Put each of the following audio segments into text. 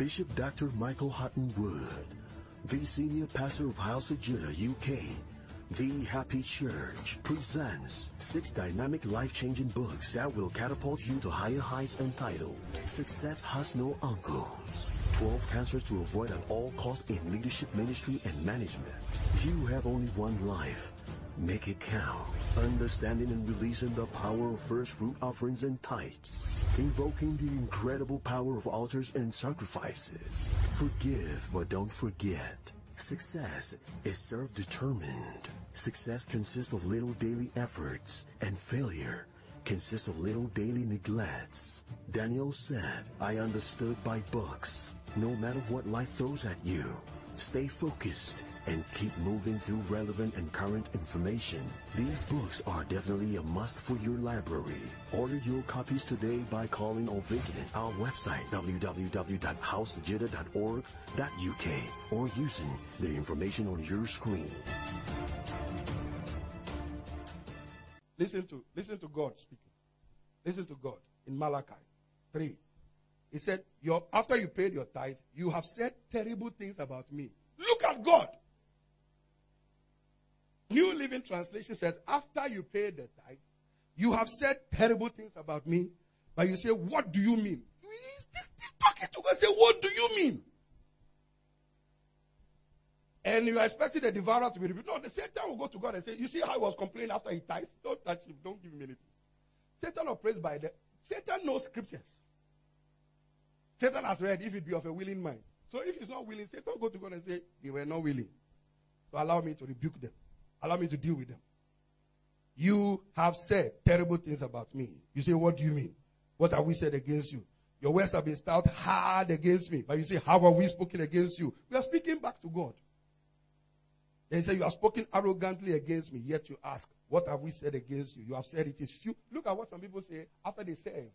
Bishop Dr. Michael Hutton Wood, the senior pastor of House of Judah, UK, the Happy Church presents six dynamic life-changing books that will catapult you to higher heights entitled Success Has No Uncles. 12 cancers to avoid at all costs in leadership ministry and management. You have only one life. Make it count. Understanding and releasing the power of first fruit offerings and tithes. Invoking the incredible power of altars and sacrifices. Forgive but don't forget. Success is self-determined. Success consists of little daily efforts and failure consists of little daily neglects. Daniel said, I understood by books. No matter what life throws at you, stay focused and keep moving through relevant and current information. These books are definitely a must for your library. Order your copies today by calling or visiting our website www.housejudah.org.uk or using the information on your screen. Listen to, listen to God speaking. Listen to God in Malachi 3. He said, after you paid your tithe, you have said terrible things about me. Look at God. New Living Translation says, after you paid the tithe, you have said terrible things about me, but you say, what do you mean? He's, talking to God, say, what do you mean? And you are expecting the devourer to be rebuked. No, the Satan will go to God and say, you see how he was complaining after he tithed? Don't touch him. Don't give him anything. Satan operates by the, Satan knows scriptures. Satan has read if it be of a willing mind. So if he's not willing, Satan go to God and say, they were not willing. So allow me to rebuke them. Allow me to deal with them. You have said terrible things about me. You say, what do you mean? What have we said against you? Your words have been stout hard against me. But you say, how have we spoken against you? We are speaking back to God. They say, you have spoken arrogantly against me, yet you ask, what have we said against you? You have said it is few. Look at what some people say after they serve.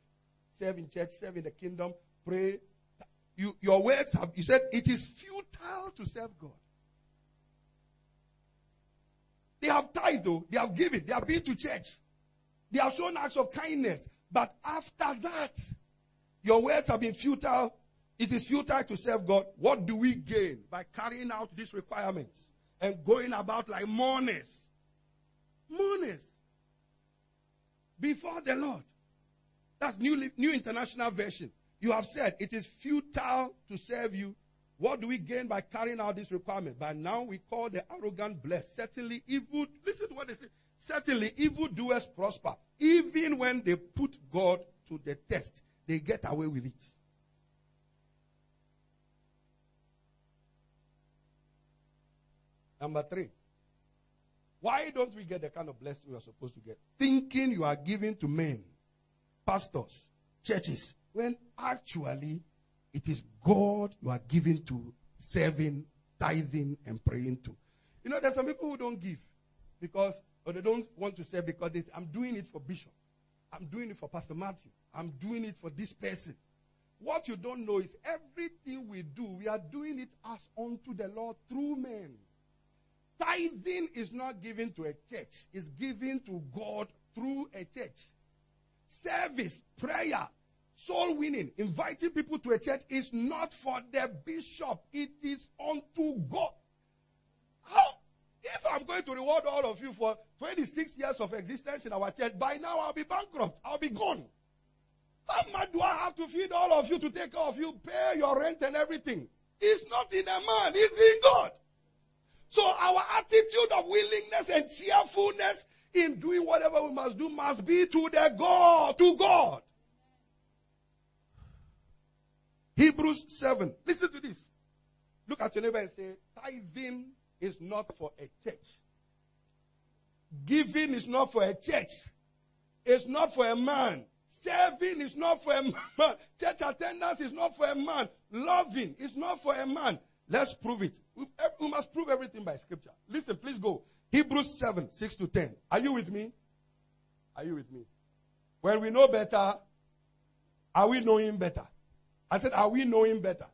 Serve in church, serve in the kingdom, pray. You, your words have, you said it is futile to serve God. They have tithe though. They have given. They have been to church. They have shown acts of kindness. But after that, your words have been futile. It is futile to serve God. What do we gain by carrying out these requirements? and going about like mourners. Mourners. Before the Lord. That's New, New International Version. You have said it is futile to serve you. What do we gain by carrying out this requirement? By now we call the arrogant blessed. Certainly evil, listen to what they say. Certainly evil doers prosper. Even when they put God to the test, they get away with it. Number three. Why don't we get the kind of blessing we are supposed to get? Thinking you are giving to men, pastors, churches, when actually it is God you are giving to, serving, tithing, and praying to. You know, there's some people who don't give because, or they don't want to serve because they, I'm doing it for Bishop. I'm doing it for Pastor Matthew. I'm doing it for this person. What you don't know is everything we do, we are doing it as unto the Lord through men. Tithing is not given to a church, it's given to God through a church. Service, prayer, soul winning, inviting people to a church is not for the bishop, it is unto God. How? If I'm going to reward all of you for 26 years of existence in our church, by now I'll be bankrupt. I'll be gone. How much do I have to feed all of you to take care of you, pay your rent and everything? It's not in a man, it's in God. So our attitude of willingness and cheerfulness in doing whatever we must do must be to the God, to God. Hebrews 7. Listen to this. Look at your neighbor and say, tithing is not for a church. Giving is not for a church. It's not for a man. Serving is not for a man. Church attendance is not for a man. Loving is not for a man. Let's prove it. We must prove everything by scripture. Listen, please go. Hebrews 7, 6 to 10. Are you with me? Are you with me? When we know better, are we knowing better? I said, are we knowing better?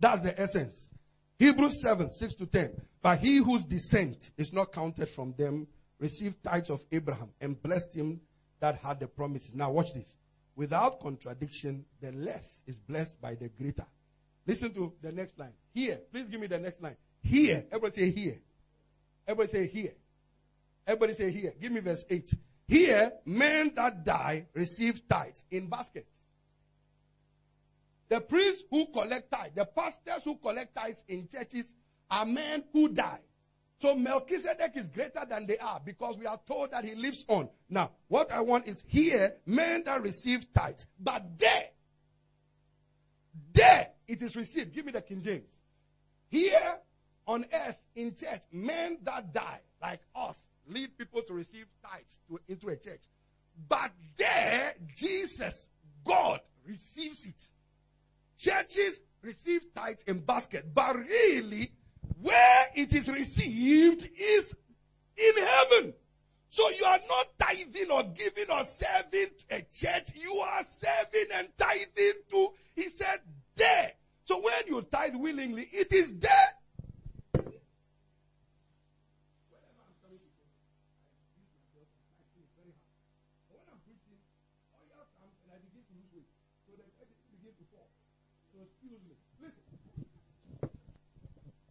That's the essence. Hebrews 7, 6 to 10. But he whose descent is not counted from them received tithes of Abraham and blessed him that had the promises. Now watch this. Without contradiction, the less is blessed by the greater. Listen to the next line. Here. Please give me the next line. Here. Everybody say here. Everybody say here. Everybody say here. Give me verse 8. Here, men that die receive tithes in baskets. The priests who collect tithes, the pastors who collect tithes in churches are men who die. So Melchizedek is greater than they are because we are told that he lives on. Now, what I want is here, men that receive tithes, but there, there it is received. Give me the King James. Here on earth in church, men that die, like us, lead people to receive tithes to, into a church. But there, Jesus, God, receives it. Churches receive tithes in basket, but really, where it is received is in heaven. So you are not tithing or giving or serving a church. You are serving and tithing to, he said, there. So when you tithe willingly, it is there.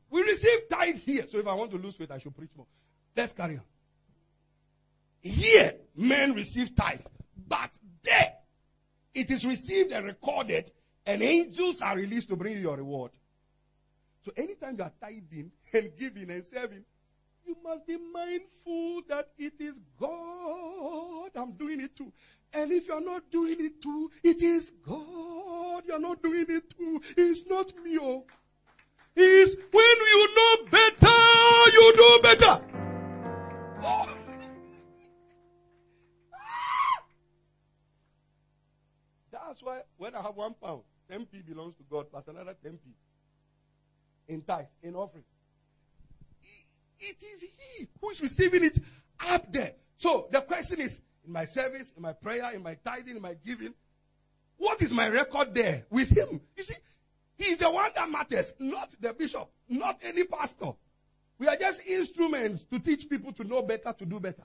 We receive tithe here. So if I want to lose weight, I should preach more. Let's carry on. Here, men receive tithe. But there, it is received and recorded, and angels are released to bring you your reward. So anytime you are tithing and giving and serving, you must be mindful that it is God I'm doing it to. And if you're not doing it to, it is God you're not doing it to. It's not me. Oh It's when you know better, you do better. Oh. That's why when I have one pound, 10p belongs to God plus another 10p in tithe, in offering. It is He who is receiving it up there. So the question is, in my service, in my prayer, in my tithing, in my giving, what is my record there with Him? You see, He's the one that matters, not the bishop, not any pastor. We are just instruments to teach people to know better, to do better.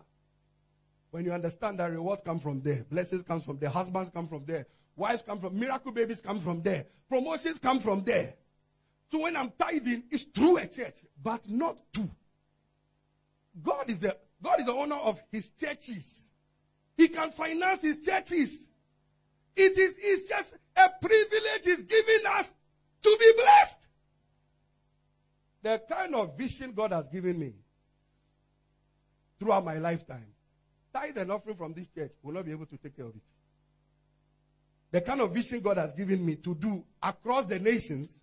When you understand that rewards come from there, blessings come from there, husbands come from there, wives come from, miracle babies come from there, promotions come from there. So when I'm tithing, it's through a church, but not to. God is the, God is the owner of his churches. He can finance his churches. It is, it's just a privilege he's giving us to be blessed. The kind of vision God has given me throughout my lifetime, tithe and offering from this church will not be able to take care of it. The kind of vision God has given me to do across the nations,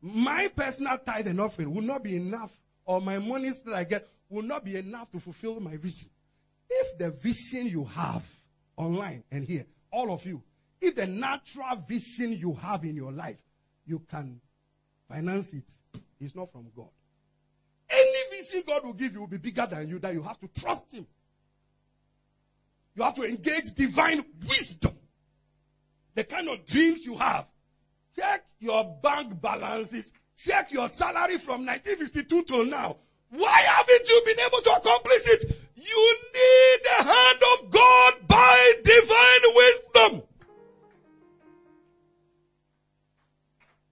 my personal tithe and offering will not be enough, or my money that I get will not be enough to fulfill my vision. If the vision you have online and here, all of you, if the natural vision you have in your life, you can finance it, it's not from God. Any vision God will give you will be bigger than you, that you have to trust Him. You have to engage divine wisdom. The kind of dreams you have. Check your bank balances. Check your salary from 1952 till now. Why haven't you been able to accomplish it? You need the hand of God by divine wisdom.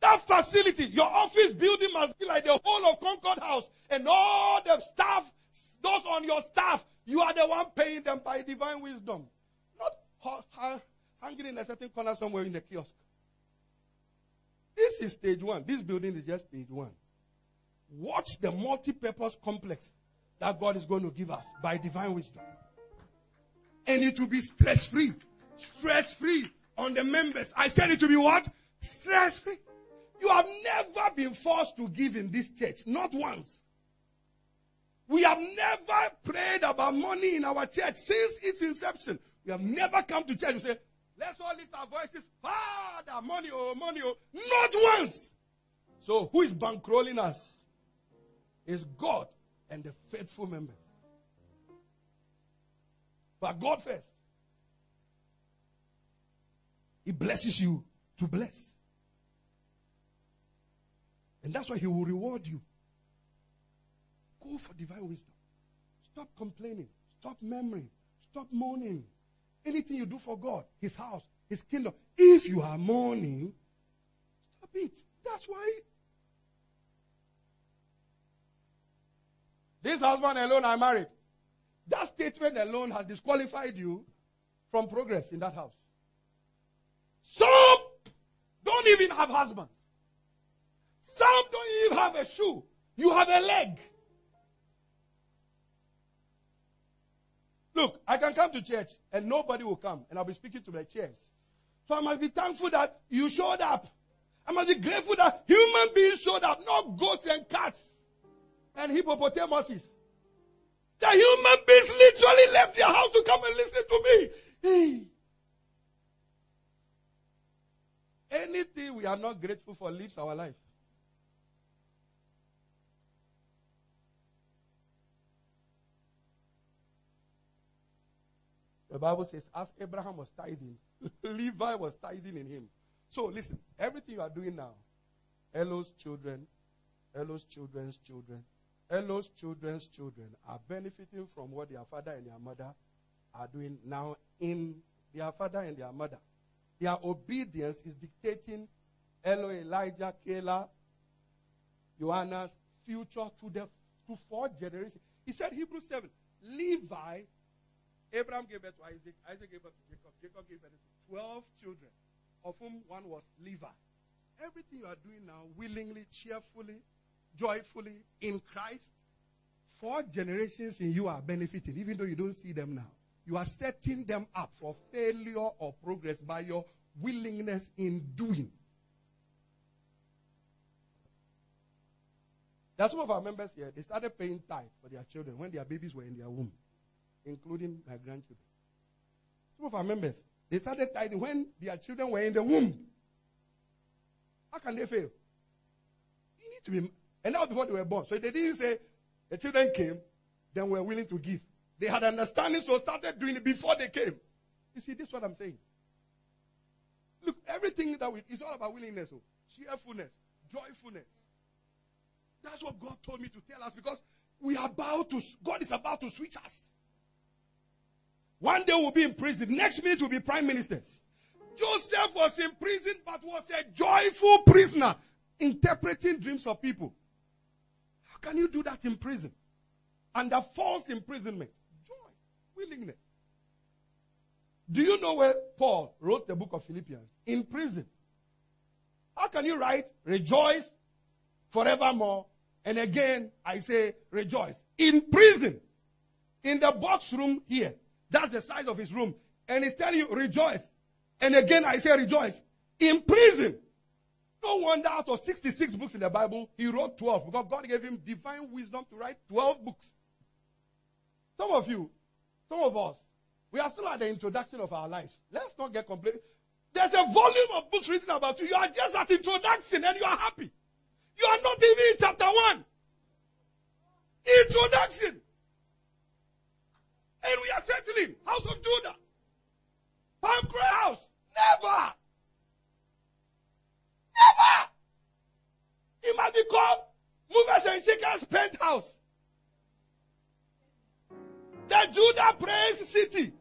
That facility, your office building must be like the whole of Concord House and all the staff, those on your staff, you are the one paying them by divine wisdom. Not hanging in a certain corner somewhere in the kiosk. This is stage one. This building is just stage one. Watch the multi-purpose complex that God is going to give us by divine wisdom. And it will be stress free. Stress free on the members. I said it to be what? Stress free. You have never been forced to give in this church. Not once. We have never prayed about money in our church since its inception. We have never come to church and say, let's all lift our voices. Father, money, oh, money, oh. Not once. So who is bankrolling us? Is God and the faithful members. But God first. He blesses you to bless. And that's why He will reward you. Go for divine wisdom. Stop complaining. Stop murmuring. Stop mourning. Anything you do for God, His house, His kingdom. If you are mourning, stop it. That's why. This husband alone I married. That statement alone has disqualified you from progress in that house. Some don't even have husbands. Some don't even have a shoe. You have a leg. Look, I can come to church and nobody will come and I'll be speaking to my chairs. So I must be thankful that you showed up. I must be grateful that human beings showed up, not goats and cats and hippopotamuses. The human beings literally left their house to come and listen to me. Anything we are not grateful for lives our life. The Bible says, as Abraham was tithing, Levi was tithing in him. So listen, everything you are doing now, Elo's children, Elo's children's children, Elo's children's children are benefiting from what their father and their mother are doing now in their father and their mother. Their obedience is dictating Elo, Elijah, Kayla, Joanna's future to the to four generations. He said Hebrews 7, Levi, Abraham gave birth to Isaac, Isaac gave birth to Jacob, Jacob gave birth to 12 children, of whom one was Levi. Everything you are doing now, willingly, cheerfully, joyfully in Christ, four generations in you are benefiting, even though you don't see them now. You are setting them up for failure or progress by your willingness in doing. There are some of our members here, they started paying tithe for their children when their babies were in their womb, including my grandchildren. Some of our members, they started tithing when their children were in the womb. How can they fail? You need to be and that was before they were born. So they didn't say the children came, then we're willing to give. They had understanding, so started doing it before they came. You see, this is what I'm saying. Look, everything that we, it's all about willingness, oh, cheerfulness, joyfulness. That's what God told me to tell us because we are about to, God is about to switch us. One day we'll be in prison. Next minute we'll be prime ministers. Joseph was in prison but was a joyful prisoner interpreting dreams of people. How can you do that in prison? Under false imprisonment. Joy, willingness. Do you know where Paul wrote the book of Philippians? In prison. How can you write, rejoice forevermore, and again I say rejoice? In prison. In the box room here. That's the size of his room. And he's telling you, rejoice. And again I say rejoice. In prison. No wonder out of 66 books in the Bible, he wrote 12 because God gave him divine wisdom to write 12 books. Some of you, some of us, we are still at the introduction of our lives. Let's not get complete. There's a volume of books written about you. You are just at introduction and you are happy. You are not even in chapter one. Introduction. And we are settling. House of Judah. Palm House. Never. Never. It might be called Movers and Shakers Penthouse. The Judah Praise City.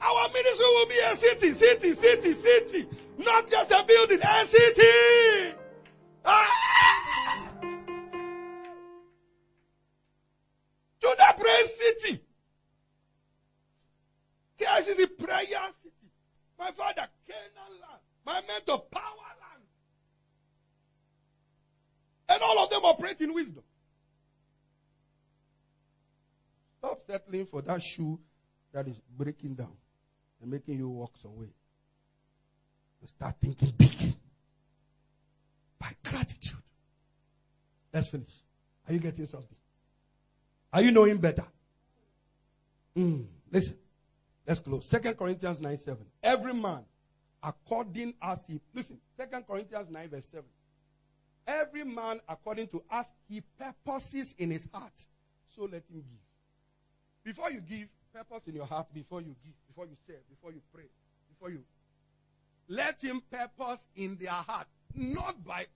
Our ministry will be a city, city, city, city. Not just a building, a city. Ah! Judah Praise City. KICC Prayer City. My father, Canaan land. My mentor, power land. And all of them operate in wisdom. Stop settling for that shoe that is breaking down and making you walk some way. And start thinking big. By gratitude. Let's finish. Are you getting something? Are you knowing better? Mm, listen. Let's close. Second Corinthians 9 7. Every man according as he listen, Second Corinthians 9 verse 7. Every man according to as he purposes in his heart, so let him give. Before you give, purpose in your heart before you give, before you say, before you pray, before you. Let him purpose in their heart, not by,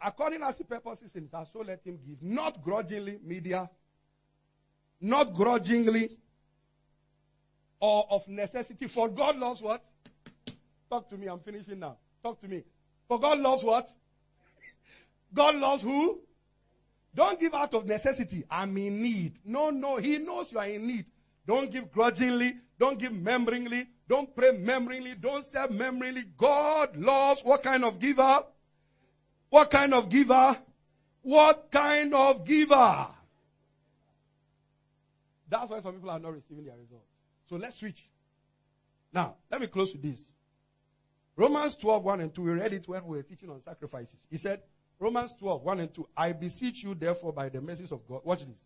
according as he purposes in his heart, so let him give. Not grudgingly, media, not grudgingly, or of necessity, for God loves what? Talk to me, I'm finishing now. Talk to me. For God loves what? God loves who? Don't give out of necessity. I'm in need. No, no. He knows you are in need. Don't give grudgingly. Don't give memberingly. Don't pray memberingly. Don't serve memberingly. God loves what kind of giver? What kind of giver? What kind of giver? That's why some people are not receiving their results. So let's switch. Now, let me close with this. Romans 12, 1 and 2. We read it when we were teaching on sacrifices. He said, Romans 12, 1 and 2. I beseech you, therefore, by the mercies of God. Watch this.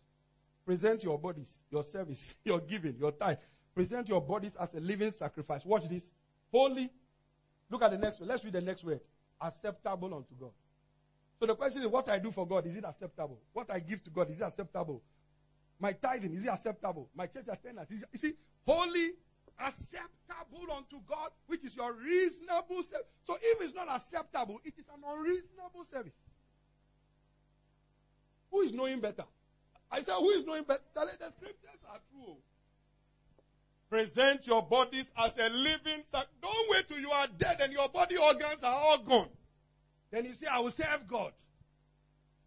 Present your bodies, your service, your giving, your tithe. Present your bodies as a living sacrifice. Watch this. Holy. Look at the next word. Let's read the next word. Acceptable unto God. So the question is, what I do for God, is it acceptable? What I give to God, is it acceptable? My tithing, is it acceptable? My church attendance, is it, you see, holy, acceptable unto God, which is your reasonable service. So if it's not acceptable, it is an unreasonable service. Who is knowing better? I said, who is knowing better? The scriptures are true. Oh. Present your bodies as a living sacrifice. Don't wait till you are dead and your body organs are all gone. Then you say, I will serve God.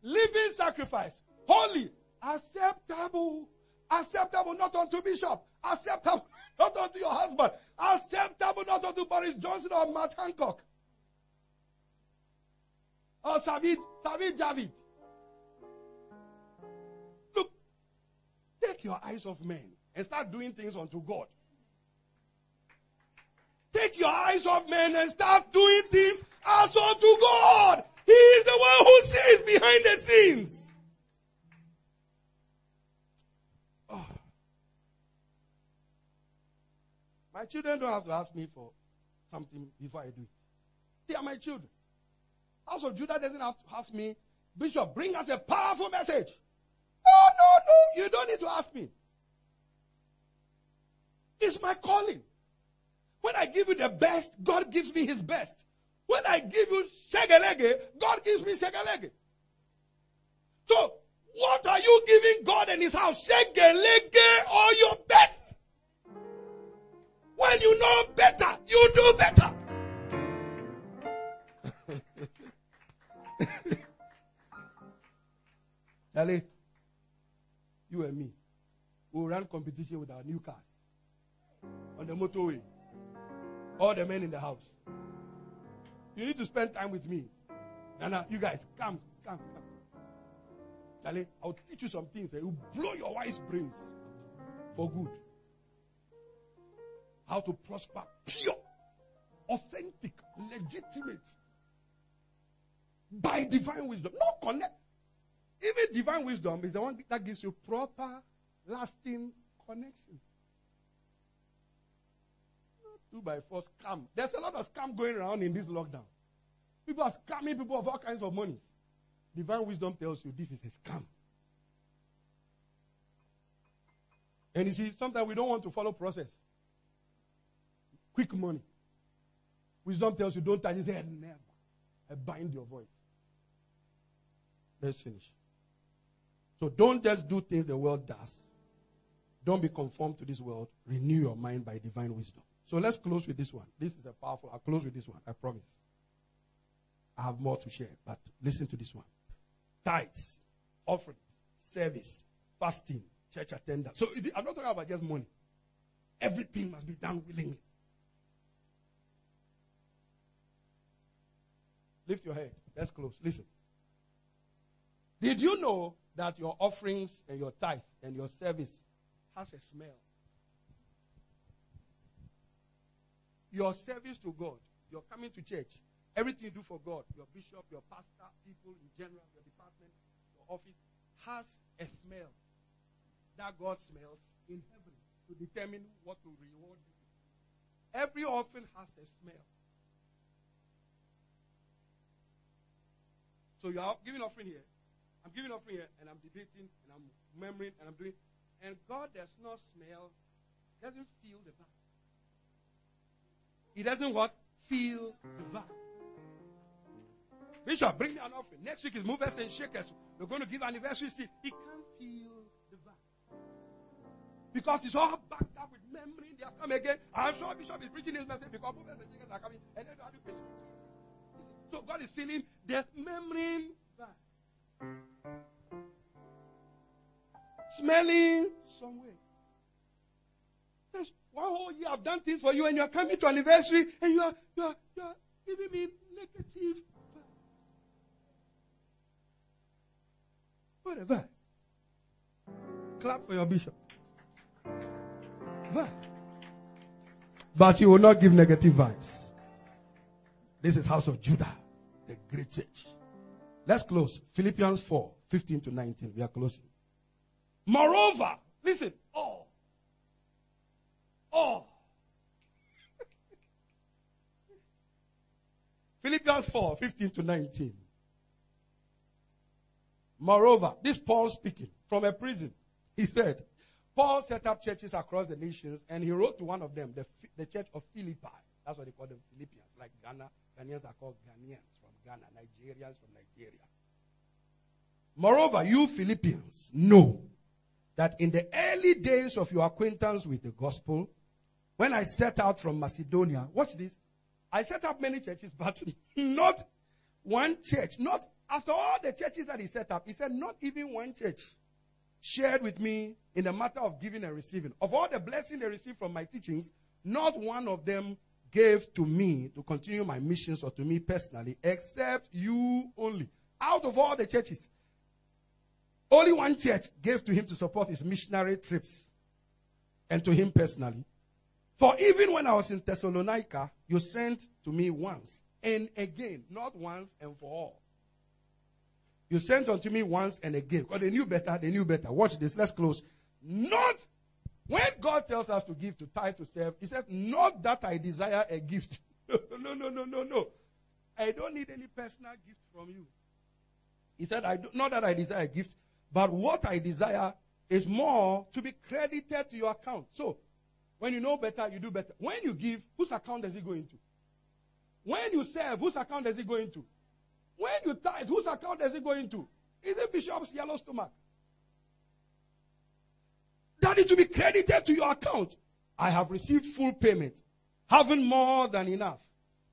Living sacrifice. Holy. Acceptable. Acceptable not unto bishop. Acceptable not unto your husband. Acceptable not unto Boris Johnson or Matt Hancock. Or Sajid, Sajid Javid. Look, take your eyes off men and start doing things unto God. Take your eyes off men and start doing things as unto God. He is the one who sees behind the scenes. My children don't have to ask me for something before I do it. They are my children. House of Judah doesn't have to ask me, Bishop, bring us a powerful message. No, no, no. You don't need to ask me. It's my calling. When I give you the best, God gives me his best. When I give you shegelege, God gives me shegelege. So, what are you giving God and his house? Shegelege or your best? When you know better, you do better. Charlie, you and me, we'll run competition with our new cars on the motorway. All the men in the house. You need to spend time with me. Nana, you guys, come, come, come. Charlie, I'll teach you some things that will blow your wise brains for good. How to prosper pure, authentic, legitimate, by divine wisdom. No connect. Even divine wisdom is the one that gives you proper, lasting connection Not two by four scam. There's a lot of scam going around in this lockdown. People are scamming people of all kinds of monies. Divine wisdom tells you this is a scam. And you see, sometimes we don't want to follow process. Quick money. Wisdom tells you don't touch. You say, never. I bind your voice. Let's finish. So don't just do things the world does. Don't be conformed to this world. Renew your mind by divine wisdom. So let's close with this one. This is a powerful. I'll close with this one. I promise. I have more to share, but listen to this one. Tithes, offerings, service, fasting, church attendance. So I'm not talking about just money. Everything must be done willingly. Lift your head. Let's close. Listen. Did you know that your offerings and your tithe and your service has a smell? Your service to God, your coming to church, everything you do for God, your bishop, your pastor, people in general, your department, your office, has a smell that God smells in heaven to determine what to reward you. Every offering has a smell. So you are giving offering here. I'm giving offering here, and I'm debating, and I'm remembering, and I'm doing. And God does not smell, doesn't feel the back. He doesn't what? Feel the vibe. Bishop, bring me an offering. Next week is movers and shakers. We're going to give anniversary seed. He can't feel the vibe. Because it's all backed up with memory. They have come again. I'm sure Bishop is preaching his message because movers and shakers are coming. And then you have to So God is feeling the memory smelling some way. one whole year I've done things for you and you are coming to anniversary and you are, you are, you are giving me negative vibes. Whatever. Clap for your bishop. But you will not give negative vibes. This is house of Judah, the great church. Let's close. Philippians 4, 15 to 19. We are closing. Moreover, listen, oh, oh. Philippians 4, 15 to 19. Moreover, this Paul speaking from a prison, he said, Paul set up churches across the nations and he wrote to one of them, the, the church of Philippi. That's what they call them, Philippians. Like Ghana, Ghanaians are called Ghanaians Ghana, Nigerians from Nigeria. Moreover, you Philippians know that in the early days of your acquaintance with the gospel, when I set out from Macedonia, watch this. I set up many churches, but not one church, not after all the churches that he set up, he said, not even one church shared with me in the matter of giving and receiving. Of all the blessing they received from my teachings, not one of them gave to me to continue my missions or to me personally, except you only. Out of all the churches, only one church gave to him to support his missionary trips and to him personally. For even when I was in Thessalonica, you sent to me once and again, not once and for all. You sent unto me once and again. Because they knew better, they knew better. Watch this, let's close. Not when God tells us to give, to tithe, to serve, He said, Not that I desire a gift. no, no, no, no, no. I don't need any personal gift from you. He said, I do, Not that I desire a gift, but what I desire is more to be credited to your account. So, when you know better, you do better. When you give, whose account does it go into? When you serve, whose account does it go into? When you tithe, whose account does it go into? Is it Bishop's yellow stomach? That is to be credited to your account. I have received full payment, having more than enough.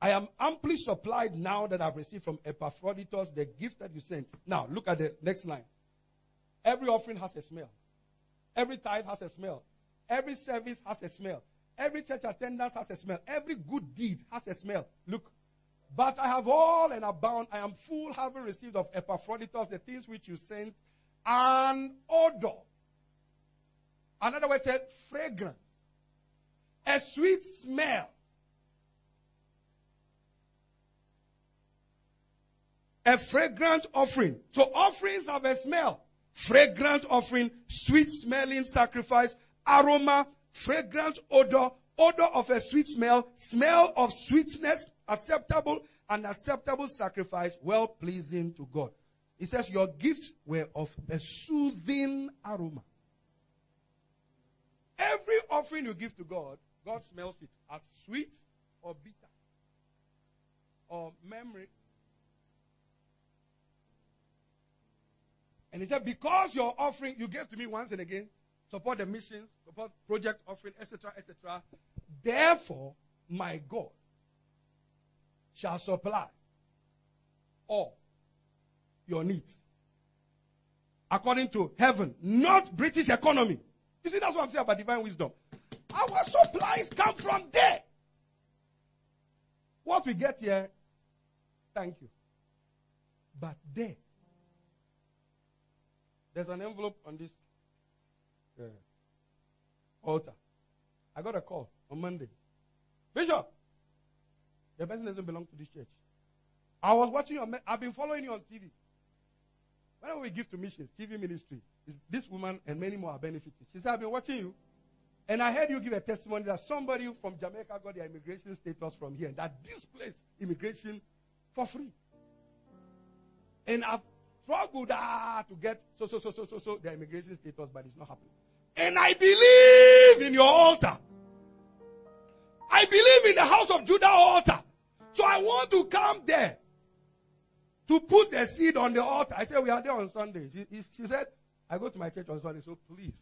I am amply supplied now that I've received from Epaphroditus the gift that you sent. Now, look at the next line. Every offering has a smell. Every tithe has a smell. Every service has a smell. Every church attendance has a smell. Every good deed has a smell. Look, but I have all and abound. I am full, having received of Epaphroditus the things which you sent, an odor. Another word said fragrance. A sweet smell. A fragrant offering. So offerings have a smell. Fragrant offering, sweet smelling sacrifice, aroma, fragrant odor, odor of a sweet smell, smell of sweetness, acceptable, and acceptable sacrifice, well pleasing to God. He says, Your gifts were of a soothing aroma. Every offering you give to God, God smells it as sweet or bitter or memory. And he said, Because your offering you gave to me once and again, support the missions, support project offering, etc., etc. Therefore, my God shall supply all your needs according to heaven, not British economy. You see, that's what I'm saying about divine wisdom. Our supplies come from there. What we get here, thank you. But there, there's an envelope on this uh, altar. I got a call on Monday. Bishop, the person doesn't belong to this church. I was watching your, I've been following you on TV. Whenever we give to missions, TV ministry, this woman and many more are benefiting. She said, I've been watching you. And I heard you give a testimony that somebody from Jamaica got their immigration status from here. That this place, immigration for free. And I've struggled ah, to get so, so, so, so, so, so, their immigration status, but it's not happening. And I believe in your altar. I believe in the house of Judah altar. So I want to come there to put the seed on the altar. I said, we are there on Sunday. She, she said, I go to my church on Sunday, so please.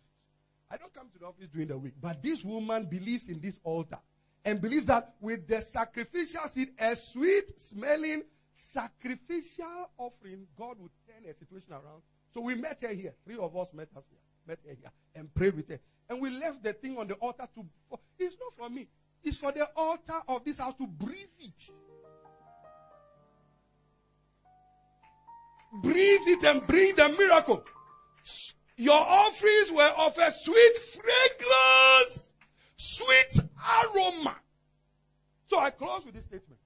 I don't come to the office during the week, but this woman believes in this altar and believes that with the sacrificial seed, a sweet smelling sacrificial offering, God would turn a situation around. So we met her here. Three of us met us here, met her here, and prayed with her. And we left the thing on the altar to. It's not for me. It's for the altar of this house to breathe it. Breathe it and bring the miracle. Your offerings were of a sweet fragrance, sweet aroma. So I close with this statement.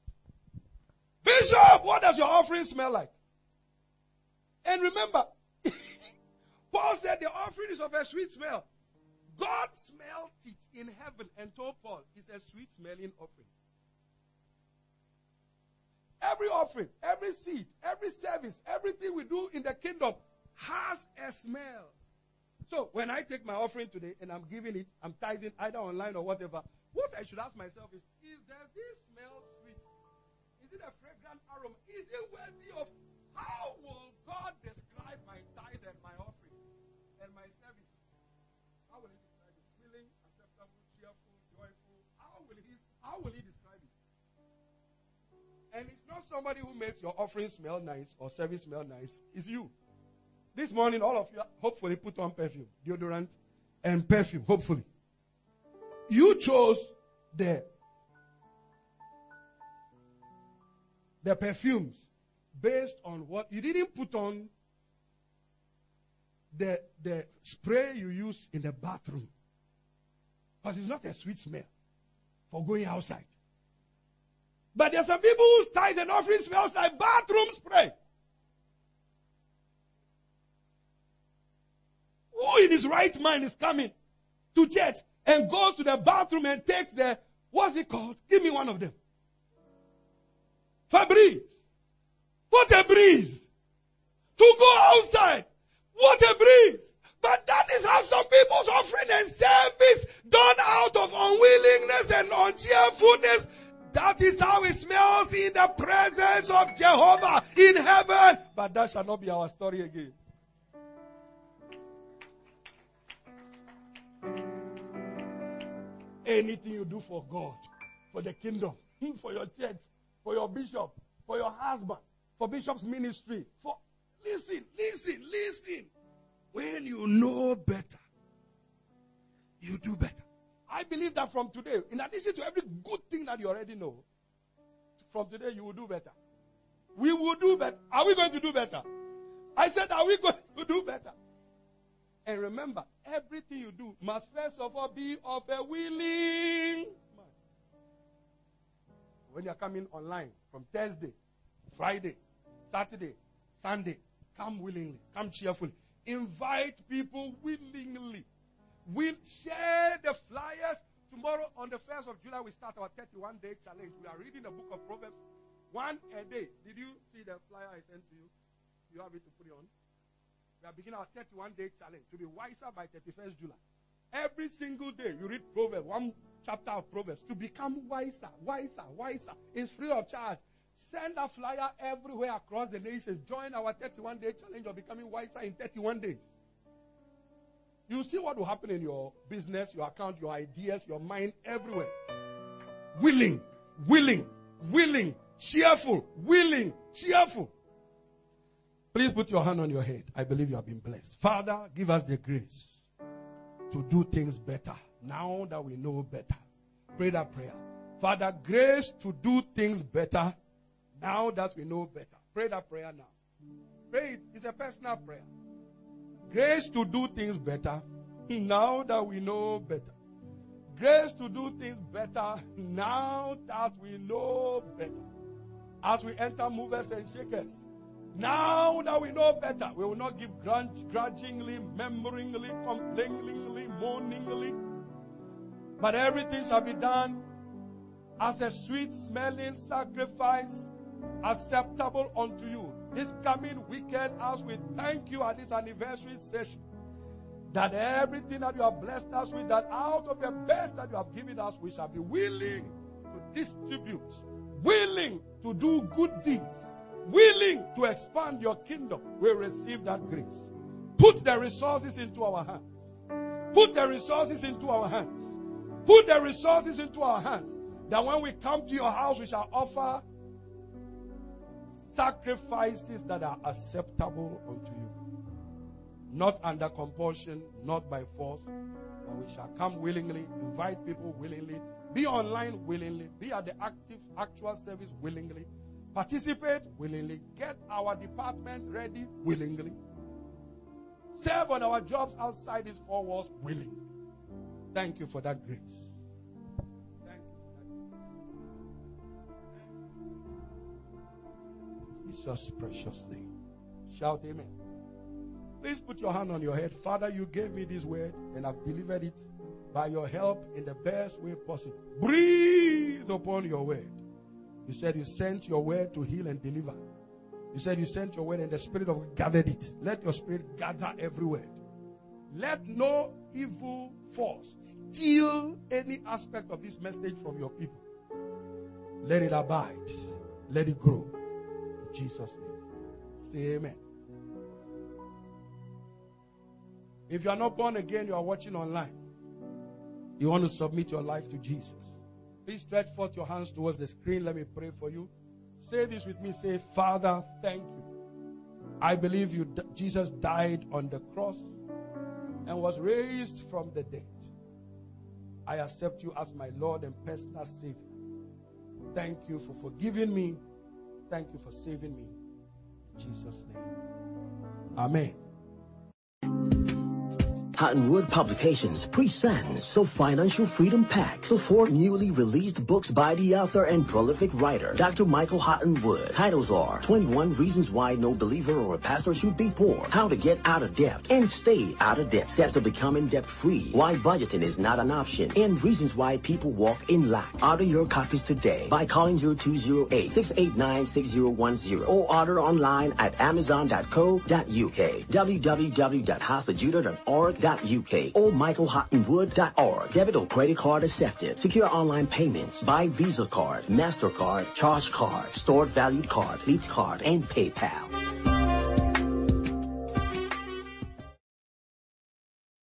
Bishop, what does your offering smell like? And remember, Paul said the offering is of a sweet smell. God smelled it in heaven and told Paul, it's a sweet smelling offering. Every offering, every seed, every service, everything we do in the kingdom has a smell. So when I take my offering today and I'm giving it, I'm tithing either online or whatever, what I should ask myself is, is does this smell sweet? Is it a fragrant aroma? Is it worthy of how will God describe my tithe and my offering and my service? How will he describe it? Willing, acceptable, cheerful, joyful. How will he how will he describe somebody who makes your offering smell nice or service smell nice, is you. This morning, all of you hopefully put on perfume, deodorant, and perfume, hopefully. You chose the, the perfumes based on what you didn't put on the, the spray you use in the bathroom. Because it's not a sweet smell for going outside. But there are some people whose tithe and offering smells like bathroom spray. Who in his right mind is coming to church and goes to the bathroom and takes the, what's it called? Give me one of them. Febreze. What a breeze. To go outside. What a breeze. But that is how some people's offering and service done out of unwillingness and uncheerfulness. That is how it smells in the presence of Jehovah in heaven. But that shall not be our story again. Anything you do for God, for the kingdom, for your church, for your bishop, for your husband, for bishop's ministry, for listen, listen, listen. When you know better, you do better. I believe that from today, in addition to every good thing that you already know, from today you will do better. We will do better. Are we going to do better? I said, are we going to do better? And remember, everything you do must first of all be of a willing man. When you are coming online from Thursday, Friday, Saturday, Sunday, come willingly, come cheerfully. Invite people willingly. We'll share the flyers. Tomorrow on the 1st of July, we start our 31 day challenge. We are reading the book of Proverbs one a day. Did you see the flyer I sent to you? You have it to put it on? We are beginning our 31 day challenge to be wiser by 31st July. Every single day you read Proverbs, one chapter of Proverbs, to become wiser, wiser, wiser. It's free of charge. Send a flyer everywhere across the nation. Join our 31 day challenge of becoming wiser in 31 days. You see what will happen in your business, your account, your ideas, your mind, everywhere. Willing, willing, willing, cheerful, willing, cheerful. Please put your hand on your head. I believe you have been blessed. Father, give us the grace to do things better now that we know better. Pray that prayer. Father, grace to do things better now that we know better. Pray that prayer now. Pray it. It's a personal prayer. Grace to do things better now that we know better. Grace to do things better now that we know better. As we enter movers and shakers, now that we know better, we will not give grudgingly, memberingly, complainingly, mourningly. But everything shall be done as a sweet smelling sacrifice acceptable unto you. This coming weekend, as we thank you at this anniversary session, that everything that you have blessed us with, that out of the best that you have given us, we shall be willing to distribute, willing to do good deeds willing to expand your kingdom We receive that grace. Put the resources into our hands. Put the resources into our hands. Put the resources into our hands. That when we come to your house, we shall offer sacrifices that are acceptable unto you. Not under compulsion, not by force, but we shall come willingly, invite people willingly, be online willingly, be at the active, actual service willingly, participate willingly, get our department ready willingly, serve on our jobs outside these four walls willingly. Thank you for that grace. Jesus' precious name. Shout amen. Please put your hand on your head. Father, you gave me this word and I've delivered it by your help in the best way possible. Breathe upon your word. You said you sent your word to heal and deliver. You said you sent your word and the spirit of God gathered it. Let your spirit gather every word. Let no evil force steal any aspect of this message from your people. Let it abide. Let it grow. Jesus' name. Say amen. If you are not born again, you are watching online. You want to submit your life to Jesus. Please stretch forth your hands towards the screen. Let me pray for you. Say this with me. Say, Father, thank you. I believe you, Jesus died on the cross and was raised from the dead. I accept you as my Lord and personal Savior. Thank you for forgiving me. Thank you for saving me. In Jesus' name. Amen. Hutton-Wood Publications presents the Financial Freedom Pack, the four newly released books by the author and prolific writer, Dr. Michael Hutton-Wood. Titles are 21 Reasons Why No Believer or Pastor Should Be Poor, How to Get Out of Debt and Stay Out of Debt, Steps to Becoming Debt Free, Why Budgeting is Not an Option, and Reasons Why People Walk in Lack. Order your copies today by calling 0208-689-6010 or order online at amazon.co.uk, www.houseofjudah.org Uk or michaelhuttonwood.org. Debit or credit card accepted. Secure online payments by Visa card, MasterCard, Charge Card, Stored Valued Card, Leach Card, and PayPal.